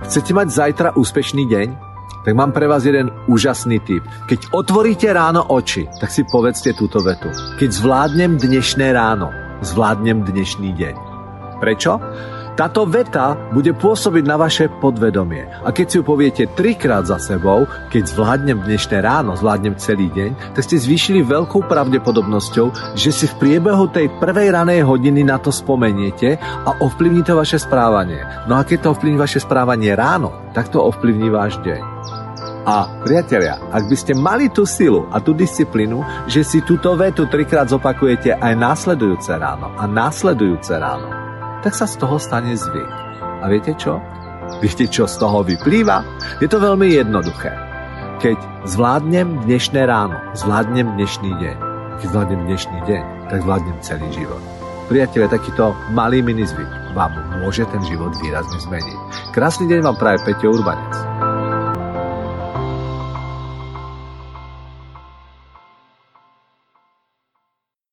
Chcete mať zajtra úspešný deň? Tak mám pre vás jeden úžasný tip. Keď otvoríte ráno oči, tak si povedzte túto vetu. Keď zvládnem dnešné ráno, zvládnem dnešný deň. Prečo? Táto veta bude pôsobiť na vaše podvedomie. A keď si ju poviete trikrát za sebou, keď zvládnem dnešné ráno, zvládnem celý deň, tak ste zvýšili veľkou pravdepodobnosťou, že si v priebehu tej prvej ranej hodiny na to spomeniete a ovplyvní to vaše správanie. No a keď to ovplyvní vaše správanie ráno, tak to ovplyvní váš deň. A priatelia, ak by ste mali tú silu a tú disciplínu, že si túto vetu trikrát zopakujete aj následujúce ráno a následujúce ráno, tak sa z toho stane zvyk. A viete čo? Viete, čo z toho vyplýva? Je to veľmi jednoduché. Keď zvládnem dnešné ráno, zvládnem dnešný deň. Keď zvládnem dnešný deň, tak zvládnem celý život. Priatelia, takýto malý minizvyk vám môže ten život výrazne zmeniť. Krásny deň vám praje Peťo Urbanec.